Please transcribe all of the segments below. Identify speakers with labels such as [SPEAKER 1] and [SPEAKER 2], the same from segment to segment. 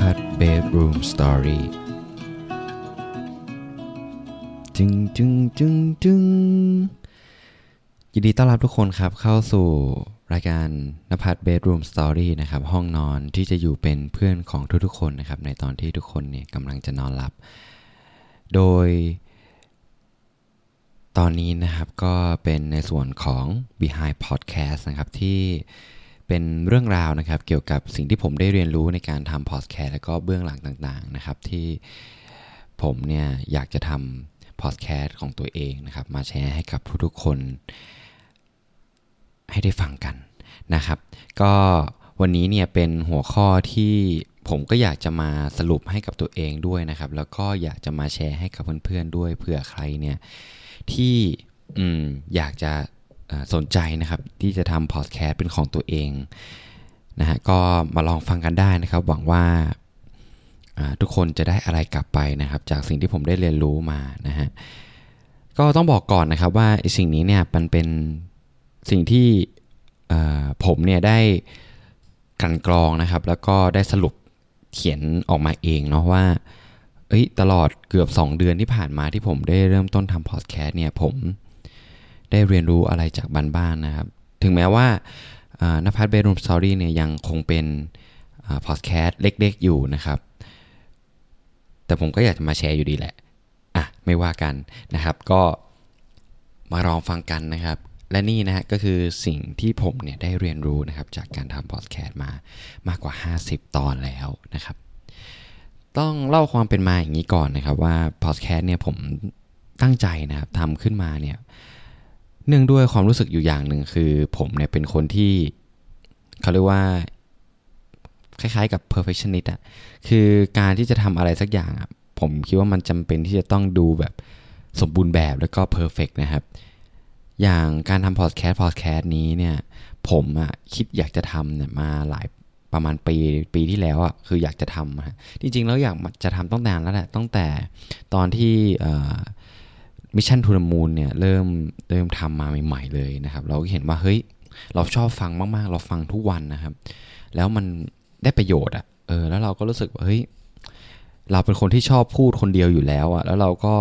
[SPEAKER 1] พัฒน์ Bedroom Story จึงจึงจึงจึงยินดีต้อนรับทุกคนครับเข้าสู่รายการนภัทร Bedroom Story นะครับห้องนอนที่จะอยู่เป็นเพื่อนของทุกๆคนนะครับในตอนที่ทุกคนเนี่ยกำลังจะนอนหลับ โดย ตอนนี้นะครับก็เป็นในส่วนของ Behind Podcast นะครับที่ เป็นเรื่องราวนะครับเกี่ยวกับสิ่งที่ผมได้เรียนรู้ในการทำพอดแคสต์แล้วก็เบื้องหลังต่างๆนะครับ ที่ผมเนี่ยอยากจะทำพอดแคสต์ของตัวเองนะครับ มาแชร์ให้กับทุกๆคน ให้ได้ฟังกันนะครับ ก็วันนี้เนี่ยเป็นหัวข้อที่ผมก็อยากจะมาสรุปให้กับตัวเองด้วยนะครับ แล้วก็อยากจะมาแชร์ให้กับเพื่อนๆด้วยเผื่อใครเนี่ยที่อยากจะ สนใจนะครับที่จะทำพอดแคสต์เป็นของตัวเองนะฮะก็มาลองฟังกันได้นะครับ หวังว่าทุกคนจะได้อะไรกลับไปนะครับ จากสิ่งที่ผมได้เรียนรู้มานะฮะก็ต้องบอกก่อนนะครับว่าสิ่งนี้เนี่ยมันเป็นสิ่งที่ผมเนี่ยได้กันกรองนะครับ แล้วก็ได้สรุปเขียนออกมาเองเนาะว่าเอ้ยตลอดเกือบ 2 เดือนที่ผ่านมาที่ผมได้เริ่มต้นทำพอดแคสต์เนี่ยผม ได้เรียนรู้อะไรจากบ้านบ้านนะครับ ถึงแม้ว่านภัทรเบรูมสตอรี่เนี่ยยังคงเป็นพอดแคสต์เล็กๆอยู่นะครับ แต่ผมก็อยากจะมาแชร์อยู่ดีแหละ อะ ไม่ว่ากันนะครับ ก็มาลองฟังกันนะครับ และนี่นะฮะก็คือสิ่งที่ผมเนี่ยได้เรียนรู้นะครับ จากการทำพอดแคสต์มามากกว่า 50 ตอนแล้วนะครับ ต้องเล่าความเป็นมาอย่างนี้ก่อนนะครับว่าพอดแคสต์เนี่ยผมตั้งใจนะครับทำขึ้นมาเนี่ย เนื่องด้วยความรู้สึกอยู่อย่างหนึ่งคือ ผมเนี่ยเป็นคนที่เขาเรียกว่าคล้ายๆกับ perfectionist อะคือการที่จะทำอะไรสักอย่างอะผมคิดว่ามันจำเป็นที่จะต้องดูแบบสมบูรณ์แบบแล้วก็ perfect นะครับ อย่างการทำพอดแคสต์พอดแคสนี้เนี่ย ผมอะคิดอยากจะทำเนี่ยมาหลายประมาณปีปีที่แล้วอะคืออยากจะทำฮะจริงๆแล้วอยากจะทำตั้งนานแล้วแหละตั้งแต่ตอนที่ มิชชั่นทู h มู n เนี่ยเริ่มเริ่มทำมาใหม่ๆเลยนะครับ เราก็เห็นว่าเฮ้ยเราชอบฟังมากๆ เราฟังทุกวันนะครับ แล้วมันได้ประโยชน์อะเออแล้วเราก็รู้สึกว่าเฮ้ยเราเป็นคนที่ชอบพูดคนเดียวอยู่แล้วอะแล้วเราก็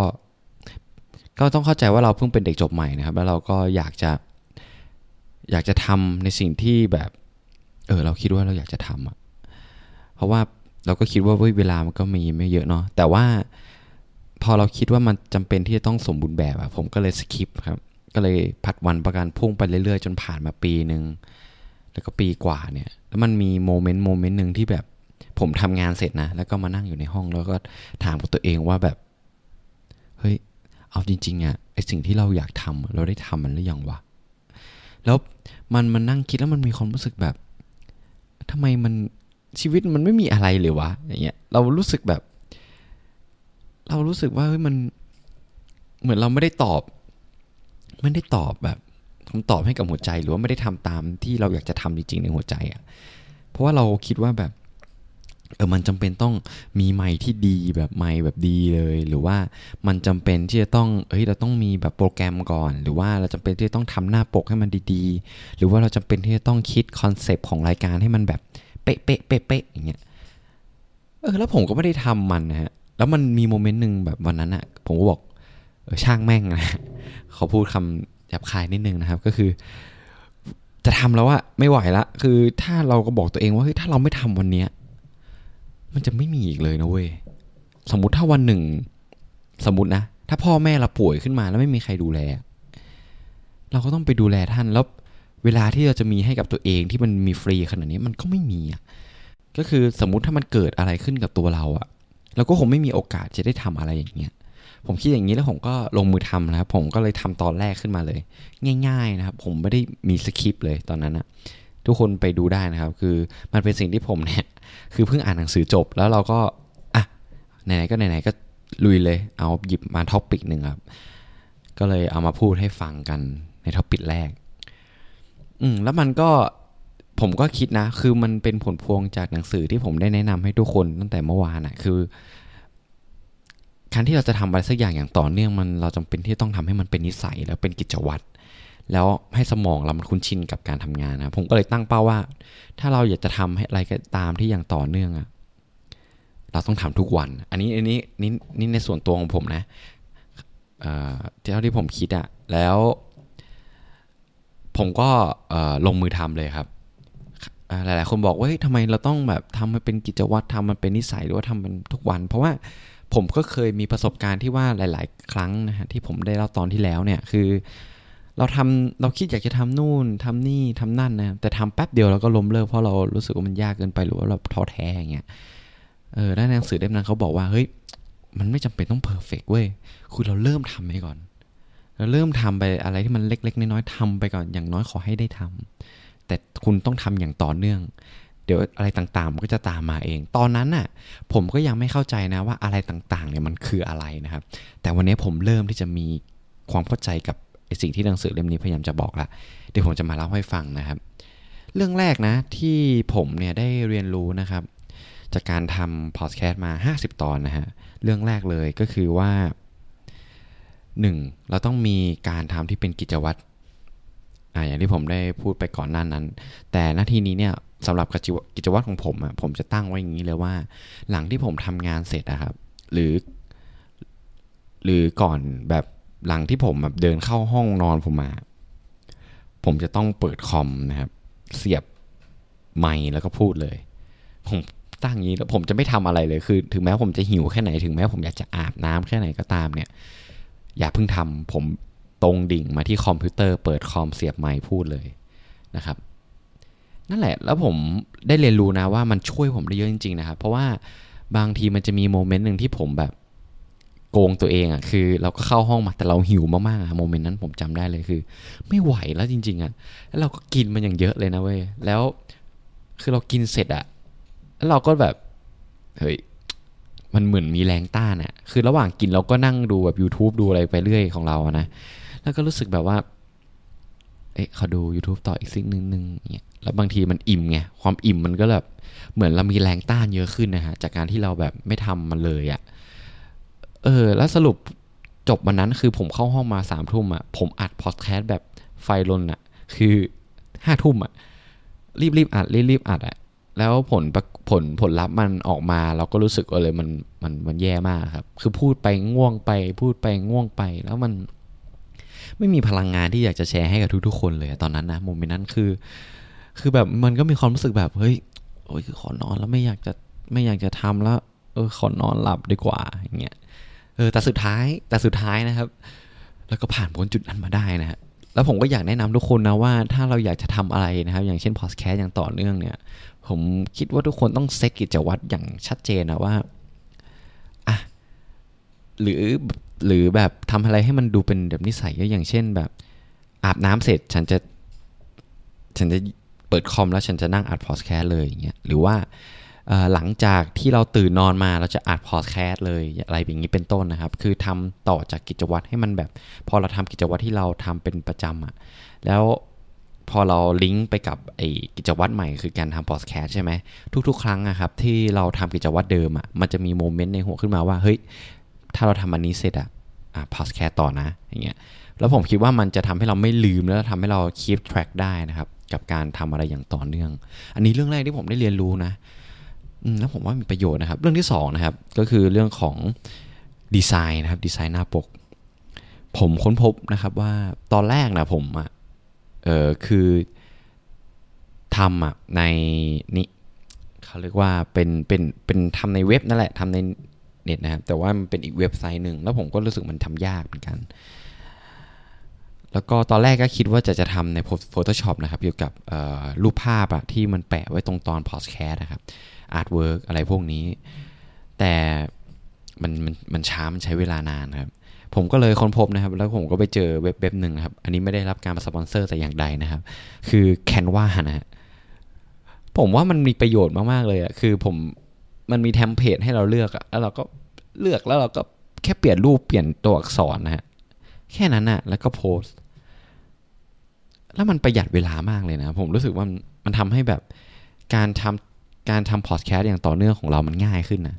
[SPEAKER 1] ก็ต้องเข้าใจว่าเราเพิ่งเป็นเด็กจบใหม่นะครับ แล้วเราก็อยากจะอยากจะทำในสิ่งที่แบบเออเราคิดว่าเราอยากจะทำอะเพราะว่าเราก็คิดว่าเฮ้ยเวลามันก็มีไม่เยอะเนาะแต่ว่า พอเราคิดว่ามันจำเป็นที่จะต้องสมบูรณ์แบบอะผมก็เลยสคิปครับ ก็เลยพัดวันประกันพุ่งไปเรื่อยๆ จนผ่านมาปีหนึ่งแล้วก็ปีกว่าเนี่ย แล้วมันมีโมเมนต์โมเมนต์หนึ่งที่แบบผมทำงานเสร็จนะ แล้วก็มานั่งอยู่ในห้องแล้วก็ถามกับตัวเองว่าแบบ เฮ้ย เอาจริงๆอะไอสิ่งที่เราอยากทำอะเราได้ทำมันหรือยังวะ แล้วมันมันนั่งคิดแล้วมันมีความรู้สึกแบบทำไมมันชีวิตมันไม่มีอะไรเลยวะอย่างเงี้ยเรารู้สึกแบบ เรารู้สึกว่าเฮ้ยมันเหมือนเราไม่ได้ตอบ ไม่ได้ตอบแบบคำตอบให้กับหัวใจ หรือว่าไม่ได้ทำตามที่เราอยากจะทำจริงๆในหัวใจอะ่ะ เพราะว่าเราคิดว่าแบบเออมันจำเป็นต้องมีไมค์ที่ดีแบบไมค์แบบดีเลย หรือว่ามันจำเป็นที่จะต้องเฮ้ยเราต้องมีแบบโปรแกรมก่อน หรือว่าเราจำเป็นที่จะต้องทำหน้าปกให้มันดีๆ หรือว่าเราจำเป็นที่จะต้องคิด concept ของรายการให้มันแบบเป๊ะเป๊ะเป๊ะเป๊ะอย่างเงี้ยเออแล้วผมก็ไม่ได้ทำมันนะฮะ แล้วมันมี moment หนึ่งแบบวันนั้นอะผมก็บอกช่างแม่งนะขอพูดคำหยาบคายนิดนึงนะครับ ก็คือ จะทำแล้วอะไม่ไหวละ คือถ้าเราก็บอกตัวเองว่าเฮ้ยถ้าเราไม่ทำวันเนี้ย มันจะไม่มีอีกเลยนะเว้ยสมมติถ้าวันหนึ่ง สมมตินะถ้าพ่อแม่เราป่วยขึ้นมาแล้วไม่มีใครดูแล เราก็ต้องไปดูแลท่านแล้วเวลาที่เราจะมีให้กับตัวเองที่มันมีฟรีขนาดนี้มันก็ไม่มีอะก็คือสมมุติถ้ามันเกิดอะไรขึ้นกับตัวเราอะ เราก็คงไม่มีโอกาสจะได้ทำอะไรอย่างเงี้ยผมคิดอย่างนี้แล้วผมก็ลงมือทำนะครับผมก็เลยทำตอนแรกขึ้นมาเลย ง่าย ๆนะครับ ผมไม่ได้มีสคริปต์เลยตอนนั้นนะทุกคนไปดูได้นะครับ คือมันเป็นสิ่งที่ผมเนี่ย คือเพิ่งอ่านหนังสือจบแล้วเราก็อะไหนๆก็ไหนๆก็ลุยเลย เอาหยิบมา topic หนึ่งครับ ก็เลยเอามาพูดให้ฟังกันใน topic แรก อืมแล้วมันก็ ผมก็คิดนะ คือมันเป็นผลพวงจากหนังสือที่ผมได้แนะนำให้ทุกคนตั้งแต่เมื่อวานอะคือการที่เราจะทำอะไรสักอย่างอย่างต่อเนื่องมันเราจำเป็นที่ต้องทำให้มันเป็นนิสัยแล้วเป็นกิจวัตรแล้วให้สมองเรามันคุ้นชินกับการทำงานนะผมก็เลยตั้งเป้าว่า ถ้าเราอยากจะทำให้อะไรก็ตามที่อย่างต่อเนื่องอะเราต้องทำทุกวัน อันนี้อันนี้นี่นี่ในส่วนตัวของผมนะเท่าที่ผมคิดอะแล้ว ผมก็ลงมือทำเลยครับ หลายๆ คนบอกว่าเฮ้ยทำไมเราต้องแบบทำมันเป็นกิจวัตรทำมันเป็นนิสัยหรือว่าทำมันทุกวัน เพราะว่าผมก็เคยมีประสบการณ์ที่ว่าหลาย ๆ ครั้งนะฮะที่ผมได้เล่าตอนที่แล้วเนี่ยคือ เราทำเราคิดอยากจะทำนู่นทำนี่ทำนั่นนะแต่ทำแป๊บเดียวเราก็ล้มเลิกเพราะเรารู้สึกว่ามันยากเกินไปหรือว่าเราท้อแท้อย่างเงี้ยเออด้านหนังสือเล่มนั้นเขาบอกว่าเฮ้ยมันไม่จำเป็นต้องเพอร์เฟกเว้ยคือเราเริ่มทำไปก่อนเราเริ่มทำไปอะไรที่มันเล็ก ๆ น้อยๆทำไปก่อนอย่างน้อยขอให้ได้ทำ แต่คุณต้องทำอย่างต่อเนื่อง เดี๋ยวอะไรต่างๆมันก็จะตามมาเอง ตอนนั้นน่ะผมก็ยังไม่เข้าใจนะว่าอะไรต่างๆเนี่ยมันคืออะไรนะครับ แต่วันนี้ผมเริ่มที่จะมีความเข้าใจกับสิ่งที่หนังสือเล่มนี้พยายามจะบอกละเดี๋ยวผมจะมาเล่าให้ฟังนะครับ เรื่องแรกนะที่ผมเนี่ยได้เรียนรู้นะครับ จากการทำพอดแคสต์มา 50 ตอนนะฮะเรื่องแรกเลยก็คือว่า 1. เราต้องมีการทำที่เป็นกิจวัตร อ่าอย่างที่ผมได้พูดไปก่อนหน้านั้น แต่หน้าที่นี้เนี่ยสำหรับกิจวัตรของผมอะผมจะตั้งไว้อย่างนี้เลยว่า หลังที่ผมทำงานเสร็จนะครับ หรือ หรือก่อนแบบหลังที่ผมแบบเดินเข้าห้องนอนผมมาผมจะต้องเปิดคอมนะครับ เสียบไมค์แล้วก็พูดเลย ผมตั้งอย่างนี้แล้วผมจะไม่ทำอะไรเลยคือ ถึงแม้ผมจะหิวแค่ไหนถึงแม้ผมอยากจะอาบน้ำแค่ไหนก็ตามเนี่ย อย่าเพิ่งทำผม ตรงดิ่งมาที่คอมพิวเตอร์เปิดคอมเสียบไมค์พูดเลยนะครับ นั่นแหละแล้วผมได้เรียนรู้นะว่ามันช่วยผมได้เยอะจริงๆนะครับ เพราะว่าบางทีมันจะมีโมเมนต์หนึ่งที่ผมแบบโกงตัวเองอะ่ะคือเราก็เข้าห้องมาแต่เราหิวมากๆอะโมเมนต์นั้นผมจำได้เลยคือ ไม่ไหวแล้วจริง ๆอะ่ะแล้วเราก็กินมันอย่างเยอะเลยนะเว้ยแล้วคือเรากินเสร็จอะ่ะแล้วเราก็แบบเฮ้ยมันเหมือนมีแรงต้านอะ่ะคือระหว่างกินเราก็นั่งดูแบบ YouTube ดูอะไรไปเรื่อยของเราอะนะ แล้วก็รู้สึกแบบว่า เอ๊ะขาดู YouTube ต่ออีกสิ่งหนึ่งนึงเนี่ยแล้วบางทีมันอิ่มไงความอิ่มมันก็แบบเหมือนเรามีแรงต้านเยอะขึ้นนะฮะจากการที่เราแบบไม่ทำมันเลยอะ่ะเออ แล้วสรุปจบวันนั้นคือผมเข้าห้องมาสามทุ่มอะ่ะผมอัดพอดแคสต์แบบไฟลนอะ่ะ คือห้าทุ่มอะ่ะรีบรีบอัดรีบรีบอัดอะ่ะแล้วผลผลผลลัพธ์มันออกมา เราก็รู้สึกว่าเลยมันมันมันแย่มากครับ คือพูดไปง่วงไป พูดไปง่วงไป แล้วมัน ไม่มีพลังงานที่อยากจะแชร์ให้กับทุกๆคนเลยตอนนั้นนะโมเมนต์นั้นคือ คือแบบมันก็มีความรู้สึกแบบเฮ้ยโอ้ยขอนอนแล้วไม่อยากจะไม่อยากจะทำแล้ว เออขอนอนหลับดีกว่าอย่างเงี้ยเออแต่สุดท้ายแต่สุดท้ายนะครับ แล้วก็ผ่านพ้นจุดนั้นมาได้นะฮะแล้วผมก็อยากแนะนำทุกคนนะว่าถ้าเราอยากจะทำอะไรนะครับ อย่างเช่นพอดแคสต์อย่างต่อเนื่องเนี่ย ผมคิดว่าทุกคนต้องเซ็ตกิจวัตรอย่างชัดเจนนะว่าอะหรือ หรือแบบทำอะไรให้มันดูเป็นแบบนิสัยก็อย่างเช่นแบบ อาบน้ำเสร็จฉันจะ ฉันจะเปิดคอมแล้วฉันจะนั่งอัดพอดแคสต์เลยอย่างเงี้ยหรือว่าหลังจากที่เราตื่นนอนมาเราจะอัดพอดแคสต์เลยอะไรอย่างนี้เป็นต้นนะครับ คือทำต่อจากกิจวัตรให้มันแบบ พอเราทำกิจวัตรที่เราทำเป็นประจำอะ่ะแล้วพอเราลิงก์ไปกับไอ้กิจวัตรใหม่คือการทำพอดแคสต์ใช่ไหมทุก ๆ ครั้งอะครับที่เราทำกิจวัตรเดิมอะมันจะมีโมเมนต์ในหัวขึ้นมาว่าเฮ้ย ถ้าเราทำอันนี้เสร็จอะอะพอดแคสต์ต่อนะอย่างเงี้ยแล้วผมคิดว่ามันจะทำให้เราไม่ลืมแล้วทำให้เรา keep track ได้นะครับ กับการทำอะไรอย่างต่อเนื่อง อันนี้เรื่องแรกที่ผมได้เรียนรู้นะแล้วผมว่ามีประโยชน์นะครับ เรื่องที่2นะครับก็คือเรื่องของดีไซน์นะครับดีไซน์หน้าปก ผมค้นพบนะครับว่าตอนแรกนะผมอะเออคือทำอะในนี้เขาเรียกว่าเป็นเป็นเป็นทำในเว็บนั่นแหละทำใน เน็ตนะครับแต่ว่ามันเป็นอีกเว็บไซต์หนึ่งแล้วผมก็รู้สึกมันทำยากเหมือนกัน แล้วก็ตอนแรกก็คิดว่าจะจะทำใน Photoshop นะครับเกี่ยวกับรูปภาพอะที่มันแปะไว้ตรงตอนพอดแคสต์นะครับ artwork อะไรพวกนี้ แต่มันมันมันช้ามันใช้เวลานานครับผมก็เลยค้นพบนะครับ แล้วผมก็ไปเจอเว็บเว็บหนึ่งครับ อันนี้ไม่ได้รับการสปอนเซอร์แต่อย่างใดนะครับ คือ Canva นะฮะผมว่ามันมีประโยชน์มาก ๆ เลยอะคือผม มันมี template ให้เราเลือกอะแล้วเราก็เลือกแล้วเราก็แค่เปลี่ยนรูปเปลี่ยนตัวอักษรนะฮะแค่นั้นอะแล้วก็โพสแล้วมันประหยัดเวลามากเลยนะ ผมรู้สึกว่ามันทำให้แบบการทำการทำพอดแคสต์อย่างต่อเนื่องของเรามันง่ายขึ้นนะ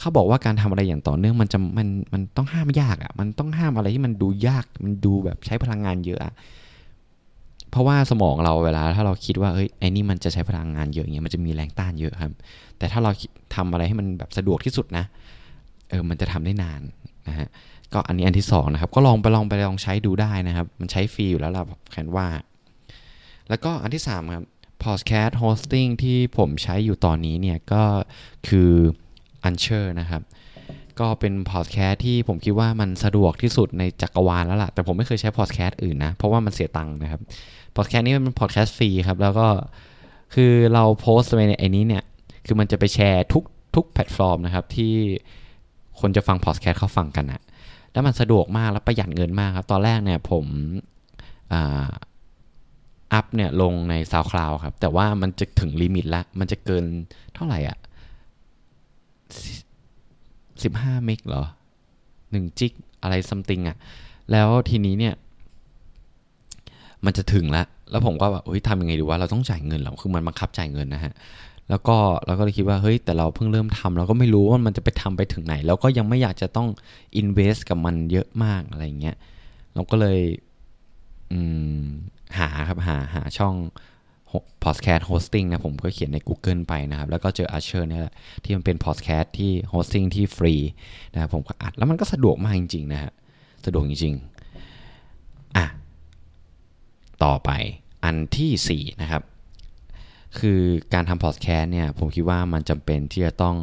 [SPEAKER 1] เขาบอกว่าการทำอะไรอย่างต่อเนื่องมันจะมันมันต้องห้ามยากอะ่ะ มันต้องห้ามอะไรที่มันดูยาก มันดูแบบใช้พลังงานเยอะอะ เพราะว่าสมองเราเวลาถ้าเราคิดว่าเฮ้ยไอ้นี่มันจะใช้พลังงานเยอะอย่างเงี้ยมันจะมีแรงต้านเยอะครับ แต่ถ้าเราทำอะไรให้มันแบบสะดวกที่สุดนะเออมันจะทำได้นานนะฮะก็อันนี้อันที่2นะครับก็ลองไปลองไปลองใช้ดูได้นะครับ มันใช้ฟรีอยู่แล้วล่ะแคนว่าแล้วก็อันที่3ครับ podcast hosting ที่ผมใช้อยู่ตอนนี้เนี่ยก็คือ Anchor นะครับ ก็เป็นพอดแคสต์ที่ผมคิดว่ามันสะดวกที่สุดในจักรวาลแล้วล่ะ แต่ผมไม่เคยใช้พอดแคสต์อื่นนะ เพราะว่ามันเสียตังค์นะครับพอดแคสต์นี้มันพอดแคสต์ฟรีครับ แล้วก็คือเราโพสต์ไปในไอ้นี้เนี่ย คือมันจะไปแชร์ทุกทุกแพลตฟอร์มนะครับ ที่คนจะฟังพอดแคสต์เขาฟังกันอะแล้วมันสะดวกมากแล้วประหยัดเงินมากครับ ตอนแรกเนี่ยผมอัพเนี่ยลงใน SoundCloud ครับ แต่ว่ามันจะถึง limit ละมันจะเกินเท่าไหร่อะ สิบห้าเมกเหรอหนึ่งจิกอะไรซัมติงอะแล้วทีนี้เนี่ย มันจะถึงแล้วแล้วผมก็แบบเฮ้ยทำยังไงดีว่าเราต้องจ่ายเงินเหรอคือมันบังคับจ่ายเงินนะฮะแล้วก็เราก็เลยคิดว่าเฮ้ยแต่เราเพิ่งเริ่มทำเราก็ไม่รู้ว่ามันจะไปทำไปถึงไหน แล้วก็ยังไม่อยากจะต้องอินเวสกับมันเยอะมากอะไรเงี้ยเราก็เลยอืมหาครับหาหาช่อง podcast hosting นะผมก็เขียนใน Google ไปนะครับ แล้วก็เจอ Archer เนี่ยแหละที่มันเป็น podcast ที่ hosting ที่ฟรีนะครับผมก็อัดแล้วมันก็สะดวกมากจริง ๆ นะฮะสะดวกจริง ๆ อะ ต่อไปอันที่ 4 นะครับ คือการทำ podcast เนี่ย ผมคิดว่ามันจำเป็นที่จะต้อง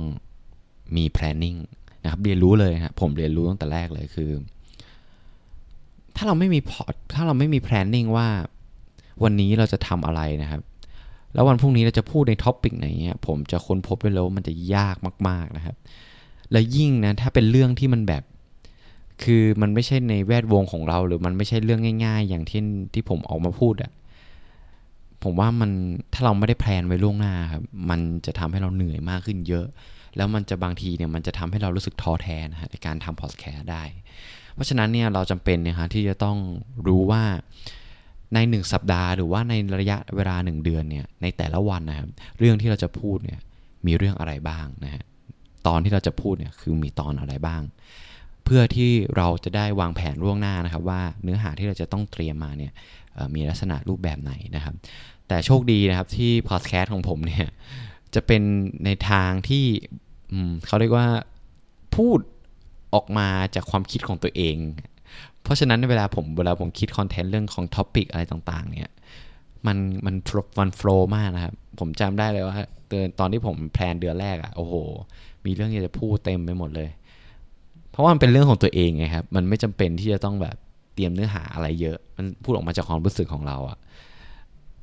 [SPEAKER 1] มี planning นะครับ เรียนรู้เลยครับผมเรียนรู้ตั้งแต่แรกเลยคือ ถ้าเราไม่มีพอถ้าเราไม่มี planning ว่า วันนี้เราจะทำอะไรนะครับ แล้ววันพรุ่งนี้เราจะพูดใน topic ไหนเนี่ยผมจะค้นพบไปแล้วว่ามันจะยากมาก ๆนะครับ และยิ่งนะถ้าเป็นเรื่องที่มันแบบ คือมันไม่ใช่ในแวดวงของเรา หรือมันไม่ใช่เรื่องง่าย ๆ อย่างที่ที่ผมออกมาพูดอะผมว่ามันถ้าเราไม่ได้ plan ไว้ล่วงหน้าครับมันจะทำให้เราเหนื่อยมากขึ้นเยอะ แล้วมันจะบางทีเนี่ยมันจะทำให้เรารู้สึกท้อแท้นะฮะในการทำพอดแคสต์ได้ เพราะฉะนั้นเนี่ยเราจำเป็นนี่ยฮะที่จะต้องรู้ว่า ในหนึ่งสัปดาห์หรือว่าในระยะเวลาหนึ่งเดือนเนี่ยในแต่ละวันนะครับเรื่องที่เราจะพูดเนี่ยมีเรื่องอะไรบ้างนะฮะตอนที่เราจะพูดเนี่ยคือมีตอนอะไรบ้าง เพื่อที่เราจะได้วางแผนล่วงหน้านะครับ ว่าเนื้อหาที่เราจะต้องเตรียมมาเนี่ยมีลักษณะรูปแบบไหนนะครับ แต่โชคดีนะครับที่พอดแคสต์ของผมเนี่ยจะเป็นในทางที่เขาเรียกว่าพูดออกมาจากความคิดของตัวเอง เพราะฉะนั้นเวลาผมเวลาผมคิด content เรื่องของ topic อะไรต่างๆ เนี่ยมันมันมัน flow มากนะครับ ผมจำได้เลยว่าเดือนตอนที่ผม plan เดือนแรกอะโอ้โห มีเรื่องที่จะพูดเต็มไปหมดเลย เพราะว่ามันเป็นเรื่องของตัวเองไงครับ มันไม่จำเป็นที่จะต้องแบบเตรียมเนื้อหาอะไรเยอะ มันพูดออกมาจากความรู้สึกของเราอะ่ะ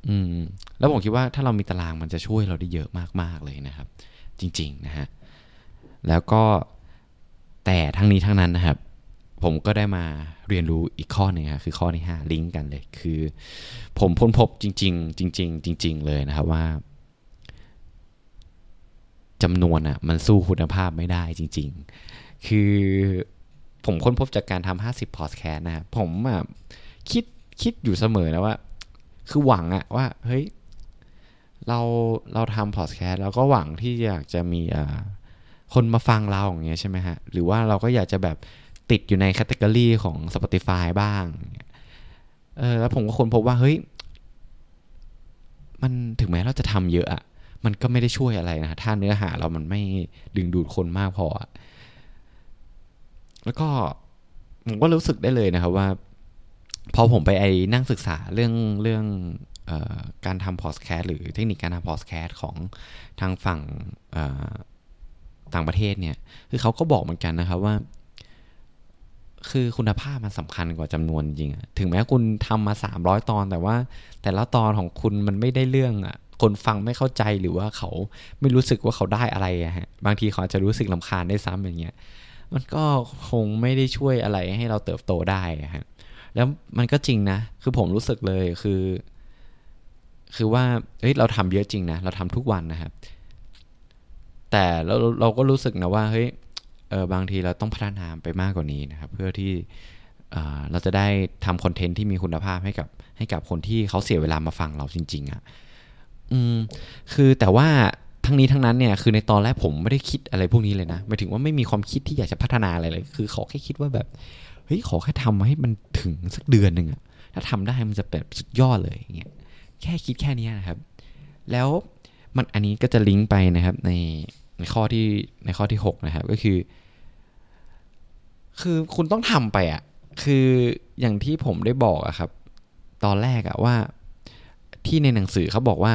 [SPEAKER 1] อืม แล้วผมคิดว่าถ้าเรามีตารางมันจะช่วยเราได้เยอะมากๆเลยนะครับ จริง ๆ นะฮะแล้วก็แต่ทั้งนี้ทั้งนั้นนะครับ ผมก็ได้มาเรียนรู้อีกข้อหนึ่งครับคือข้อที่5ลิงก์กันเลย คือ ผมพ้นพบจริง ๆ จริง ๆ จริง ๆ เลยนะครับว่าจำนวนอะมันสู้คุณภาพไม่ได้จริง ๆ คือผมค้นพบจากการทำ50พอดแคสต์นะผมอะคิดคิดอยู่เสมอนะว่า คือหวังอะว่าเฮ้ยเราเราทำพอดแคสต์เราก็หวังที่อยากจะมีคนมาฟังเราอย่างเงี้ยใช่ไหมฮะ หรือว่าเราก็อยากจะแบบ ติดอยู่ในแคตตากรีของ Spotify บ้างเออแล้วผมก็ค้นพบว่าเฮ้ย มันถึงแม้เราจะทำเยอะอะมันก็ไม่ได้ช่วยอะไรนะ ถ้าเนื้อหาเรามันไม่ดึงดูดคนมากพอ แล้วก็ผมก็รู้สึกได้เลยนะครับว่า พอผมไปไอ้นั่งศึกษาเรื่องเรื่องออการทำพอดแคสต์หรือเทคนิคการทำพอดแคสต์ของทางฝั่งต่างประเทศเนี่ย คือเขาก็บอกเหมือนกันนะครับว่า คือคุณภาพมันสำคัญกว่าจำนวนจริงถึงแม้คุณทำมา 300 ตอนแต่ว่า แต่ละตอนของคุณมันไม่ได้เรื่องอะคนฟังไม่เข้าใจหรือว่าเขาไม่รู้สึกว่าเขาได้อะไรอะฮะบางทีเขาจะรู้สึกลาคาญได้ซ้ำอย่างเงี้ยมันก็คงไม่ได้ช่วยอะไรให้เราเติบโตได้ฮะแล้วมันก็จริงนะ คือผมรู้สึกเลยคือ คือว่าเฮ้ยเราทำเยอะจริงนะ เราทำทุกวันนะครับ แต่เราเราก็รู้สึกนะว่าเฮ้ย เออบางทีเราต้องพัฒนาไปมากกว่านี้นะครับ เพื่อที่เราจะได้ทำคอนเทนต์ที่มีคุณภาพให้กับให้กับคนที่เขาเสียเวลามาฟังเราจริง ๆอะ่ะอืมคือแต่ว่าทั้งนี้ทั้งนั้นเนี่ยคือในตอนแรกผมไม่ได้คิดอะไรพวกนี้เลยนะหมายถึงว่าไม่มีความคิดที่อยากจะพัฒนาอะไรเลย คือขอแค่คิดว่าแบบเฮ้ยขอแค่ทำให้มันถึงสักเดือนหนึ่งอะถ้าทำได้มันจะแบบสุดยอดเลยอย่างเงี้ยแค่คิดแค่นี้นะครับ แล้วมันอันนี้ก็จะลิงก์ไปนะครับใน ในข้อที่ในข้อที่ 6 นะครับ ก็คือ คือคุณต้องทำไปอะ่ะคืออย่างที่ผมได้บอกอะครับ ตอนแรกอะว่าที่ในหนังสือเขาบอกว่า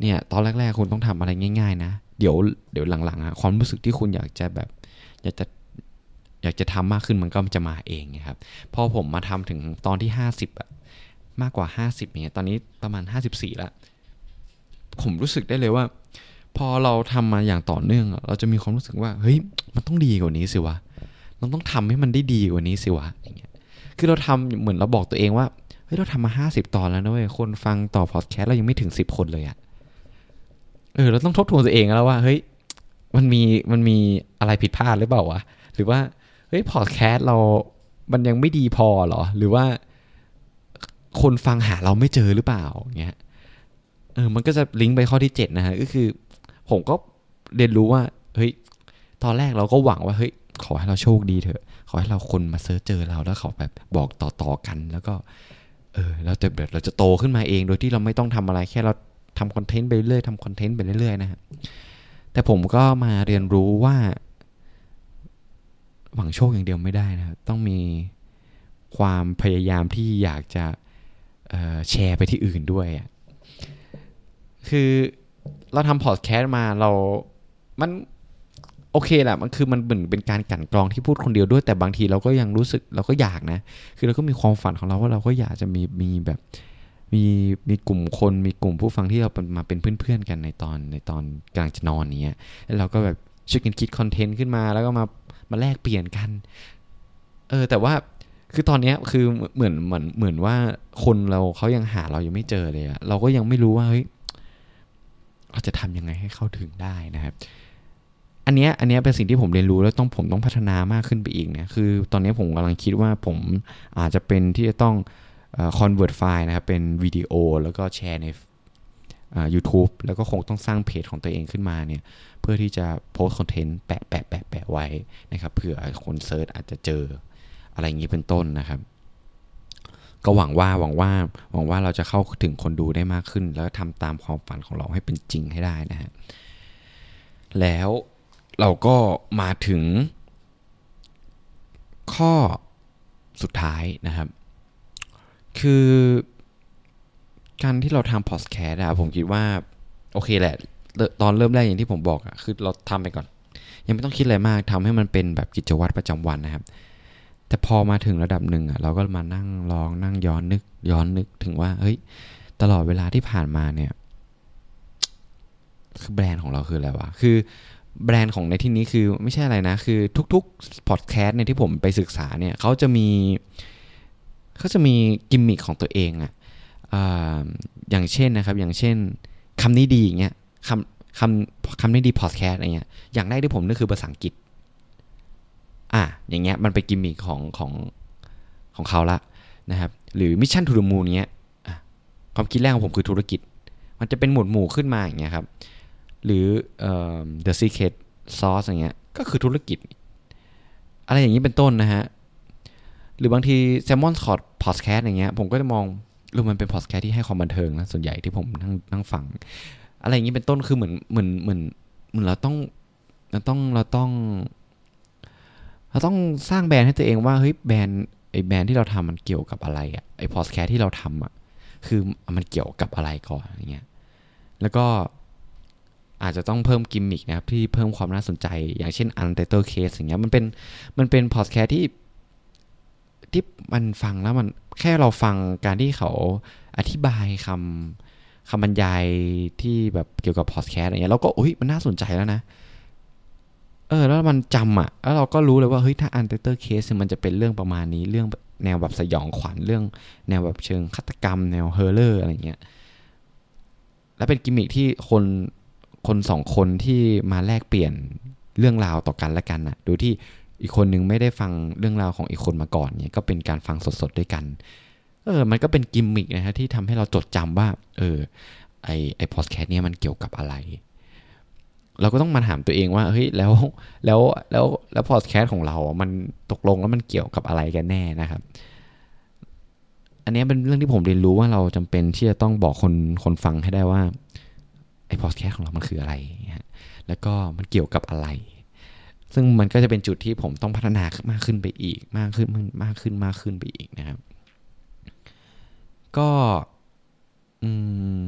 [SPEAKER 1] เนี่ย ตอนแรก ๆ คุณต้องทำอะไรง่าย ๆ นะ เดี๋ยวเดี๋ยวหลังๆอะความรู้สึกที่คุณอยากจะแบบ อยากจะอยากจะทำมากขึ้นมันก็จะมาเองนะครับ พอผมมาทำถึงตอนที่ 50อะมากกว่า 50เนี่ยตอนนี้ประมาณ 54แล้วผมรู้สึกได้เลยว่า พอเราทำมาอย่างต่อเนื่อง เราจะมีความรู้สึกว่า เฮ้ย มันต้องดีกว่านี้สิวะ เราต้องทำให้มันได้ดีกว่านี้สิวะอย่างเงี้ย คือเราทำเหมือนเราบอกตัวเองว่า เฮ้ย เราทำมา 50 ตอนแล้วนะเว้ย คนฟังต่อพอดแคสต์เรายังไม่ถึง 10 คนเลยอะเออ เราต้องทบทวนตัวเองแล้วว่า เฮ้ย มันมี มันมีอะไรผิดพลาดหรือเปล่าวะ หรือว่า เฮ้ย พอดแคสต์เรา มันยังไม่ดีพอหรอ หรือว่า คนฟังหาเราไม่เจอหรือเปล่าเงี้ย เออ มันก็จะลิงก์ไปข้อที่ 7 นะฮะ ก็คือ ผมก็เรียนรู้ว่าเฮ้ยตอนแรกเราก็หวังว่าเฮ้ยขอให้เราโชคดีเถอะ ขอให้เราคนมาเซิร์ชเจอเราแล้วเขาแบบบอกต่อๆกันแล้วก็ เออเราจะแบบเราจะโตขึ้นมาเองโดยที่เราไม่ต้องทำอะไรแค่เราทำคอนเทนต์ไปเรื่อยทำคอนเทนต์ไปเรื่อยๆนะฮะแต่ผมก็มาเรียนรู้ว่า หวังโชคอย่างเดียวไม่ได้นะต้องมีความพยายามที่อยากจะแชร์ไปที่อื่นด้วยอะคือ เราทำพอดแคสต์มาเรามันโอเคแหละมันคือมันเหมือนเป็นการกั่นกรองที่พูดคนเดียวด้วยแต่บางทีเราก็ยังรู้สึกเราก็อยากนะ คือเราก็มีความฝันของเราว่าเราก็อยากจะมีมีแบบมีมีกลุ่มคนมีกลุ่มผู้ฟังที่เราเป็นมาเป็นเพื่อนๆกันในตอนในตอนกลางจะนอนนี้แล้วเราก็แบบช่วยกันคิดคอนเทนต์ขึ้นมา แล้วก็มามาแลกเปลี่ยนกัน เออ แต่ว่าคือตอนนี้คือเหมือนเหมือนเหมือนว่าคนเราเขายังหาเรายังไม่เจอเลยอะเราก็ยังไม่รู้ว่าเฮ้ย เราจะทำยังไงให้เข้าถึงได้นะครับ อันนี้อันนี้เป็นสิ่งที่ผมเรียนรู้แล้วต้องผมต้องพัฒนามากขึ้นไปอีกเนี่ยคือ ตอนนี้ผมกำลังคิดว่าผมอาจจะเป็นที่จะต้อง convert ไฟล์นะครับ เป็นวิดีโอแล้วก็แชร์ใน YouTube แล้วก็คงต้องสร้างเพจของตัวเองขึ้นมาเนี่ย เพื่อที่จะโพสคอนเทนต์แปะแปะแปะแปะไว้นะครับเผื่อคน search อาจจะเจออะไรอย่างนี้เป็นต้นนะครับ ก็หวังว่าหวังว่าหวังว่าเราจะเข้าถึงคนดูได้มากขึ้น แล้วทำตามความฝันของเราให้เป็นจริงให้ได้นะฮะแล้วเราก็มาถึงข้อสุดท้ายนะครับ คือการที่เราทำพอดแคสต์อะผมคิดว่า โอเคแหละ ตอนเริ่มแรกอย่างที่ผมบอกอะคือเราทำไปก่อน ยังไม่ต้องคิดอะไรมากทำให้มันเป็นแบบกิจวัตรประจำวันนะครับ แต่พอมาถึงระดับหนึ่งอะเราก็มานั่งลองนั่งย้อนนึก ย้อนนึกถึงว่า เฮ้ย ตลอดเวลาที่ผ่านมาเนี่ยคือแบรนด์ของเราคืออะไรวะ คือแบรนด์ของในที่นี้คือไม่ใช่อะไรนะ คือทุกๆพอดแคสต์เนี่ยที่ผมไปศึกษาเนี่ยเขาจะมีเขาจะมีกิมมิคของตัวเองอะอย่างเช่นนะครับ อย่างเช่นคำนี้ดีอย่างเงี้ยคำคำคำนี้ดีพอดแคสต์อะไรเงี้ยอย่างแรกที่ผมนึกคือภาษาอังกฤษ อะอย่างเงี้ยมันเป็นกิมมิคของของของเขาละนะครับ หรือ Mission To The Moon เนี้ยความคิดแรกของผมคือธุรกิจ มันจะเป็นหมวดหมู่ขึ้นมาอย่างเงี้ยครับ หรือ The Secret Sauce อย่างเงี้ยก็คือธุรกิจ อะไรอย่างนี้เป็นต้นนะฮะ หรือบางที Salmon Podcast อย่างเงี้ยผมก็จะมองหรือมันเป็นพอดแคสต์ที่ให้ความบันเทิงนะส่วนใหญ่ที่ผมนั่งนั่งฟัง อะไรอย่างนี้เป็นต้นคือเหมือนเหมือนเหมือนเหมือนเราต้องเราต้องเราต้อง เราต้องสร้างแบรนด์ให้ตัวเองว่าเฮ้ยแบรนด์ไอ้แบรนด์ที่เราทำมันเกี่ยวกับอะไรอะไอ้พอดแคสต์ที่เราทำอะคือมันเกี่ยวกับอะไรก่อนอย่างเงี้ยแล้วก็อาจจะต้องเพิ่มกิมมิกนะครับที่เพิ่มความน่าสนใจ อย่างเช่น Untitled Case อย่างเงี้ยมันเป็นมันเป็นพอดแคสต์ที่ที่มันฟังแล้วมันแค่เราฟังการที่เขาอธิบายคำคำบรรยายที่แบบเกี่ยวกับพอดแคสต์อะไรเงี้ยเราก็อุ้ยมันน่าสนใจแล้วนะ เออแล้วมันจำอะ แล้วเราก็รู้เลยว่าเฮ้ยถ้า Untitled Case มันจะเป็นเรื่องประมาณนี้เรื่องแนวแบบสยองขวัญเรื่อง แนวแบบเชิงฆาตกรรม แนว horror อะไรเงี้ยแล้วเป็นกิมมิคที่คนคนสองคนที่มาแลกเปลี่ยนเรื่องราวต่อกันและกันนะโดยที่อีกคนนึงไม่ได้ฟังเรื่องราวของอีกคนมาก่อนเนี่ยก็เป็นการฟังสดๆด้วยกัน เออ มันก็เป็นกิมมิกนะฮะที่ทำให้เราจดจำว่า เออ ไอไอพอดแคสต์เนี่ยมันเกี่ยวกับอะไร เราก็ต้องมาถามตัวเองว่าเฮ้ยแล้วแล้วแล้วแล้วพอดแคสต์ของเรา มันตกลงแล้วมันเกี่ยวกับอะไรกันแน่นะครับ อันนี้เป็นเรื่องที่ผมเรียนรู้ว่าเราจำเป็นที่จะต้องบอกคนคนฟังให้ได้ว่าไอ้พอดแคสต์ของเรามันคืออะไร แล้วก็มันเกี่ยวกับอะไร ซึ่งมันก็จะเป็นจุดที่ผมต้องพัฒนามากขึ้นไปอีก มากขึ้นมากขึ้นมากขึ้นไปอีกนะครับ ก็ อืม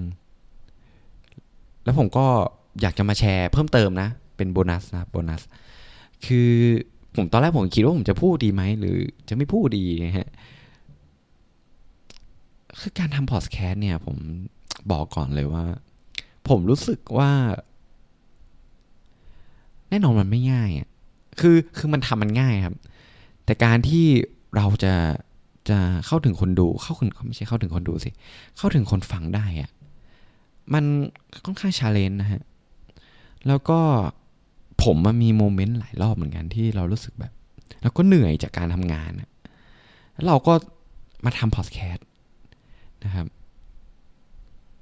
[SPEAKER 1] แล้วผมก็ อยากจะมาแชร์เพิ่มเติมนะ เป็นโบนัสนะโบนัส คือผมตอนแรกผมคิดว่าผมจะพูดดีไหม หรือจะไม่พูดดีนะฮะคือการทำพอดแคสต์เนี่ย ผมบอกก่อนเลยว่า ผมรู้สึกว่า แน่นอนมันไม่ง่ายอะคือคือมันทำมันง่ายครับ แต่การที่เราจะจะเข้าถึงคนดูเข้าถึงไม่ใช่เข้าถึงคนดูสิ เข้าถึงคนฟังได้อะมันค่อนข้าง challenge นะฮะ แล้วก็ผมมันมี moment หลายรอบเหมือนกันที่เรารู้สึกแบบ แล้วก็เหนื่อยจากการทำงานแล้วเราก็มาทำพอดแคสต์นะครับ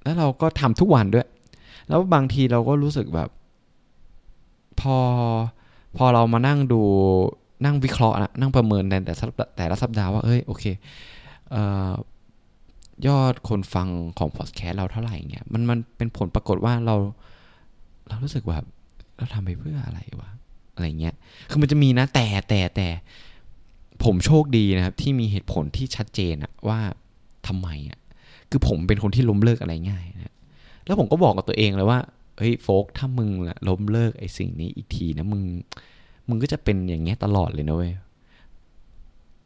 [SPEAKER 1] แล้วเราก็ทำทุกวันด้วย แล้วบางทีเราก็รู้สึกแบบ พอพอเรามานั่งดูนั่งวิเคราะห์นะนั่งประเมินแต่แต่ละสัปดาห์ว่า เอ้ยโอเคยอดคนฟังของพอดแคสต์เราเท่าไหร่เงี้ยมันมันเป็นผลปรากฏว่าเรา เรารู้สึกแบบเราทำไปเพื่ออะไรวะอะไรเงี้ย คือมันจะมีนะแต่แต่แต่ผมโชคดีนะครับ ที่มีเหตุผลที่ชัดเจนอะว่าทำไมอะคือผมเป็นคนที่ล้มเลิกอะไรง่ายนะแล้วผมก็บอกกับตัวเองเลยว่าเฮ้ยโฟกถ้ามึงล้มเลิกไอ้สิ่งนี้อีกทีนะมึงมึงก็จะเป็นอย่างเงี้ยตลอดเลยนะเว้ย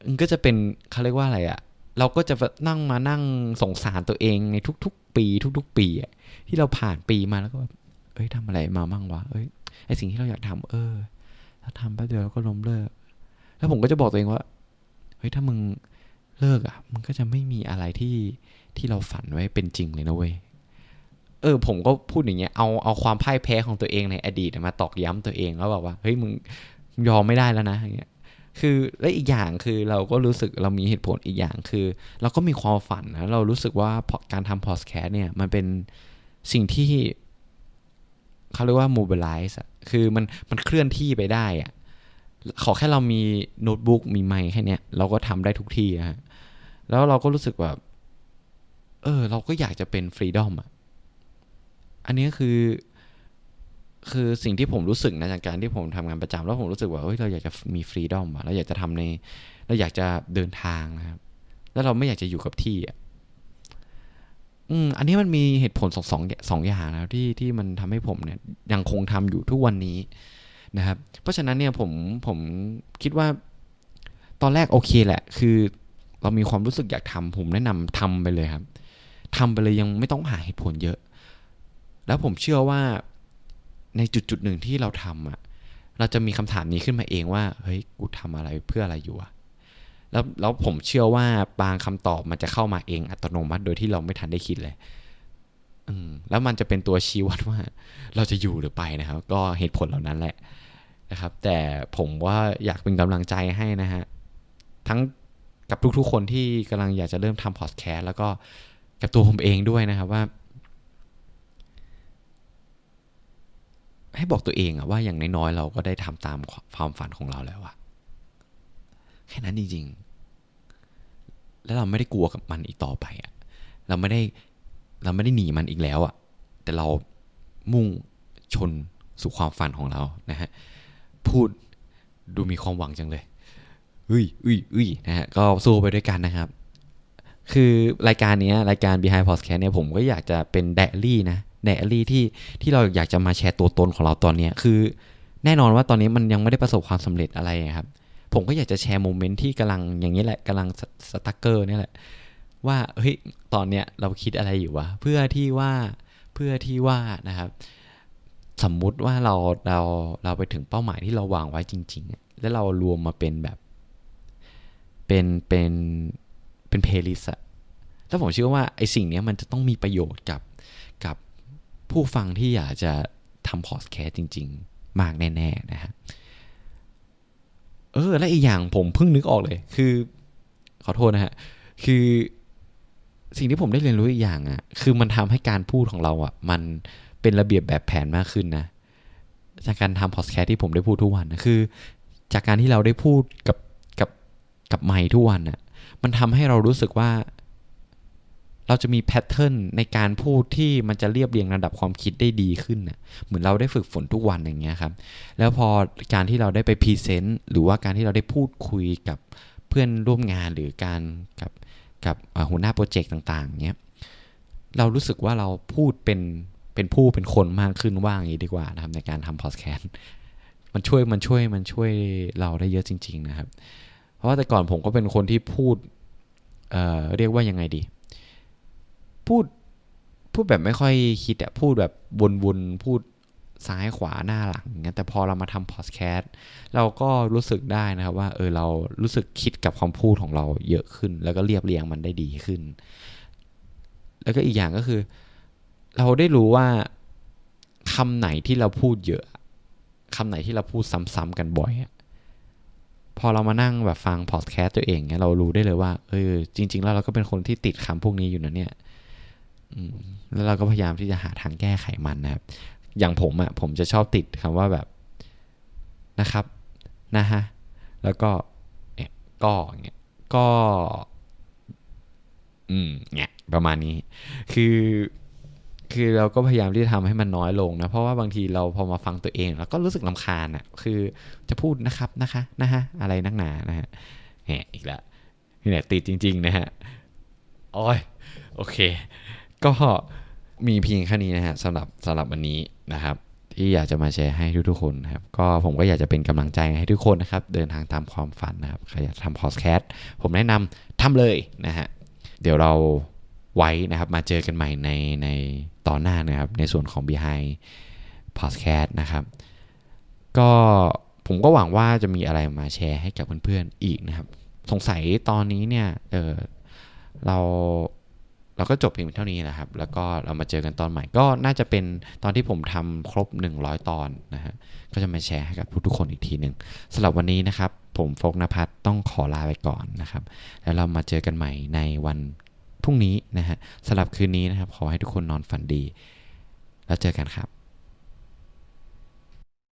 [SPEAKER 1] มึงก็จะเป็นเขาเรียกว่าอะไรอะเราก็จะนั่งมานั่งสงสารตัวเองในทุก ๆ ปี ทุก ๆ ปีอะที่เราผ่านปีมาแล้วก็ เอ้ยทำอะไรมามั่งวะเอ้ยไอสิ่งที่เราอยากทำเออเราทำแป๊บเดียวเราก็ล้มเลิก แล้วผมก็จะบอกตัวเองว่าเฮ้ยถ้ามึงเลิกอะมันก็จะไม่มีอะไรที่ที่เราฝันไว้เป็นจริงเลยนะเว้ยเออผมก็พูดอย่างเงี้ยเอาเอาความพ่ายแพ้ของตัวเองในอดีตมาตอกย้ำตัวเองแล้วบอกว่าเฮ้ยมึงยอมไม่ได้แล้วนะอย่างเงี้ยคือและอีกอย่างคือเราก็รู้สึกเรามีเหตุผลอีกอย่างคือ เราก็มีความฝันนะเรารู้สึกว่าการทำพอดแคสต์เนี่ยมันเป็นสิ่งที่ เขาเรียกว่า mobilize คือมันมันเคลื่อนที่ไปได้อะขอแค่เรามีโน้ตบุ๊กมีไมค์แค่เนี้ยเราก็ทำได้ทุกที่ฮะแล้วเราก็รู้สึกแบบเออ เราก็อยากจะเป็นฟรีดอมอะอันนี้คือ คือสิ่งที่ผมรู้สึกนะจากการที่ผมทำงานประจำแล้วผมรู้สึกว่าเฮ้ยเราอยากจะมีฟรีดอมอะเราอยากจะทำใน เราอยากจะเดินทางนะครับ แล้วเราไม่อยากจะอยู่กับที่อะ อืมอันนี้มันมีเหตุผลสองสองสองอย่างนะที่ที่มันทำให้ผมเนี่ยยังคงทำอยู่ทุกวันนี้นะครับ เพราะฉะนั้นเนี่ยผมผมคิดว่า ตอนแรกโอเคแหละ คือเรามีความรู้สึกอยากทำผมแนะนำทำไปเลยครับทำไปเลยยังไม่ต้องหาเหตุผลเยอะ แล้วผมเชื่อว่าในจุดจุดหนึ่งที่เราทำอะ เราจะมีคำถามนี้ขึ้นมาเองว่า เฮ้ย กูทำอะไรเพื่ออะไรอยู่อะ แล้วแล้วผมเชื่อว่าบางคำตอบมันจะเข้ามาเองอัตโนมัติ โดยที่เราไม่ทันได้คิดเลยอืมแล้วมันจะเป็นตัวชี้วัดว่า เราจะอยู่หรือไปนะครับ ก็เหตุผลเหล่านั้นแหละนะครับ แต่ผมว่าอยากเป็นกำลังใจให้นะฮะทั้งกับทุกๆคนที่กำลังอยากจะเริ่มทำพอดแคสต์แล้วก็กับตัวผมเองด้วยนะครับว่า ให้บอกตัวเองอะว่าอย่างน้อยๆเราก็ได้ทำตามความฝันของเราแล้วอะ แค่นั้นจริงๆ แล้วเราไม่ได้กลัวกับมันอีกต่อไปอะเราไม่ได้เราไม่ได้หนีมันอีกแล้วอะแต่เรามุ่งชนสู่ความฝันของเรานะฮะพูดดูมีความหวังจังเลยอุ้ยอุ้ยอุ้ยนะฮะก็สู้ไปด้วยกันนะครับ คือรายการนี้รายการ Behind Podcast เนี่ยผมก็อยากจะเป็นไดรี่นะไดรี่ที่ที่เราอยากจะมาแชร์ตัวตนของเราตอนนี้คือ แน่นอนว่าตอนนี้มันยังไม่ได้ประสบความสำเร็จอะไรครับ ผมก็อยากจะแชร์ moment ที่กำลังอย่างนี้แหละกำลัง stuck อยู่นี่แหละ ว่าเฮ้ยตอนเนี้ยเราคิดอะไรอยู่วะเพื่อที่ว่าเพื่อที่ว่านะครับ สมมุติว่าเราเราเราไปถึงเป้าหมายที่เราวางไว้จริง ๆ แล้วเรารวมมาเป็นแบบ เป็นเป็นเป็น playlist อะแล้วผมเชื่อว่าไอ้สิ่งนี้มันจะต้องมีประโยชน์กับกับผู้ฟังที่อยากจะทำพอดแคสต์จริง ๆ มากแน่ ๆ นะฮะ เออ และอีกอย่างผมเพิ่งนึกออกเลย คือ ขอโทษนะฮะ คือสิ่งที่ผมได้เรียนรู้อีกอย่างอะ่ะ คือมันทำให้การพูดของเราอะ่ะ มันเป็นระเบียบแบบแผนมากขึ้นนะ จากการทำพอดแคสต์ที่ผมได้พูดทุกวันนะคือ จากการที่เราได้พูดกับกับกับไมค์ทุกวันอะ่ะ มันทำให้เรารู้สึกว่า เราจะมี pattern ในการพูดที่มันจะเรียบเรียงระดับความคิดได้ดีขึ้นนะเหมือนเราได้ฝึกฝนทุกวันอย่างเงี้ยครับ แล้วพอการที่เราได้ไป present หรือว่าการที่เราได้พูดคุยกับเพื่อนร่วมงานหรือการกับกับหัวหน้าโปรเจกต์ต่างๆเนี้ยเรารู้สึกว่าเราพูดเป็นเป็นผู้เป็นคนมากขึ้นว่าอย่างนี้ดีกว่านะครับในการทำพอดแคสต์มันช่วยมันช่วยมันช่วยเราได้เยอะจริง ๆ นะครับ เพราะว่าแต่ก่อนผมก็เป็นคนที่พูดเอ่อเรียกว่ายังไงดี พูดพูดแบบไม่ค่อยคิดอะพูดแบบวนๆพูดซ้ายขวาหน้าหลังอย่างเงี้ยแต่พอเรามาทำพอดแคสต์เราก็รู้สึกได้นะครับว่าเออเรารู้สึกคิดกับคำพูดของเราเยอะขึ้น แล้วก็เรียบเรียงมันได้ดีขึ้น แล้วก็อีกอย่างก็คือ เราได้รู้ว่าคำไหนที่เราพูดเยอะคำไหนที่เราพูดซ้ำๆกันบ่อยพอเรามานั่งแบบฟังพอดแคสต์ตัวเองเนี่ยเรารู้ได้เลยว่าเออจริง ๆ แล้วเราก็เป็นคนที่ติดคำพวกนี้อยู่นะเนี่ย แล้วเราก็พยายามที่จะหาทางแก้ไขมันนะครับ อย่างผมอะ่ะผมจะชอบติดคำว่าแบบนะครับนะฮะแล้วก็เนี่ยก็เงี้ยก็ อืมเนี่ยประมาณนี้ คือคือเราก็พยายามที่จะทำให้มันน้อยลงนะ เพราะว่าบางทีเราพอมาฟังตัวเองเราก็รู้สึกลำคาญอะ่ะ คือจะพูดนะครับนะคะนะฮะอะไรนักหนานะฮะแหมอีกแล้วนี่แหละติดจริง ๆ นะฮะโอ้ยโอเค ก็มีเพียงแค่นี้นะฮะสำหรับสำหรับวันนี้นะครับ ที่อยากจะมาแชร์ให้ทุกๆคนนะครับ ก็ผมก็อยากจะเป็นกำลังใจให้ทุกคนนะครับ เดินทางตามความฝันนะครับใครอยากทำพอดแคสต์ผมแนะนำทำเลยนะฮะเดี๋ยวเราไว้นะครับมาเจอกันใหม่ในในตอนหน้านะครับ ในส่วนของ Behind Podcast นะครับ ก็ผมก็หวังว่าจะมีอะไรมาแชร์ให้กับเพื่อนๆอีกนะครับ สงสัยตอนนี้เนี่ยเออเรา เราก็จบเพียงเท่านี้นะครับ แล้วก็เรามาเจอกันตอนใหม่ ก็น่าจะเป็นตอนที่ผมทำครบ 100 ตอนนะฮะ ก็จะมาแชร์ให้กับทุกๆคนอีกทีหนึ่งสำหรับวันนี้นะครับ ผมโฟกนภัทรต้องขอลาไปก่อนนะครับ แล้วเรามาเจอกันใหม่ในวันพรุ่งนี้นะฮะสำหรับคืนนี้นะครับ ขอให้ทุกคนนอนฝันดี แล้วเจอกันครับ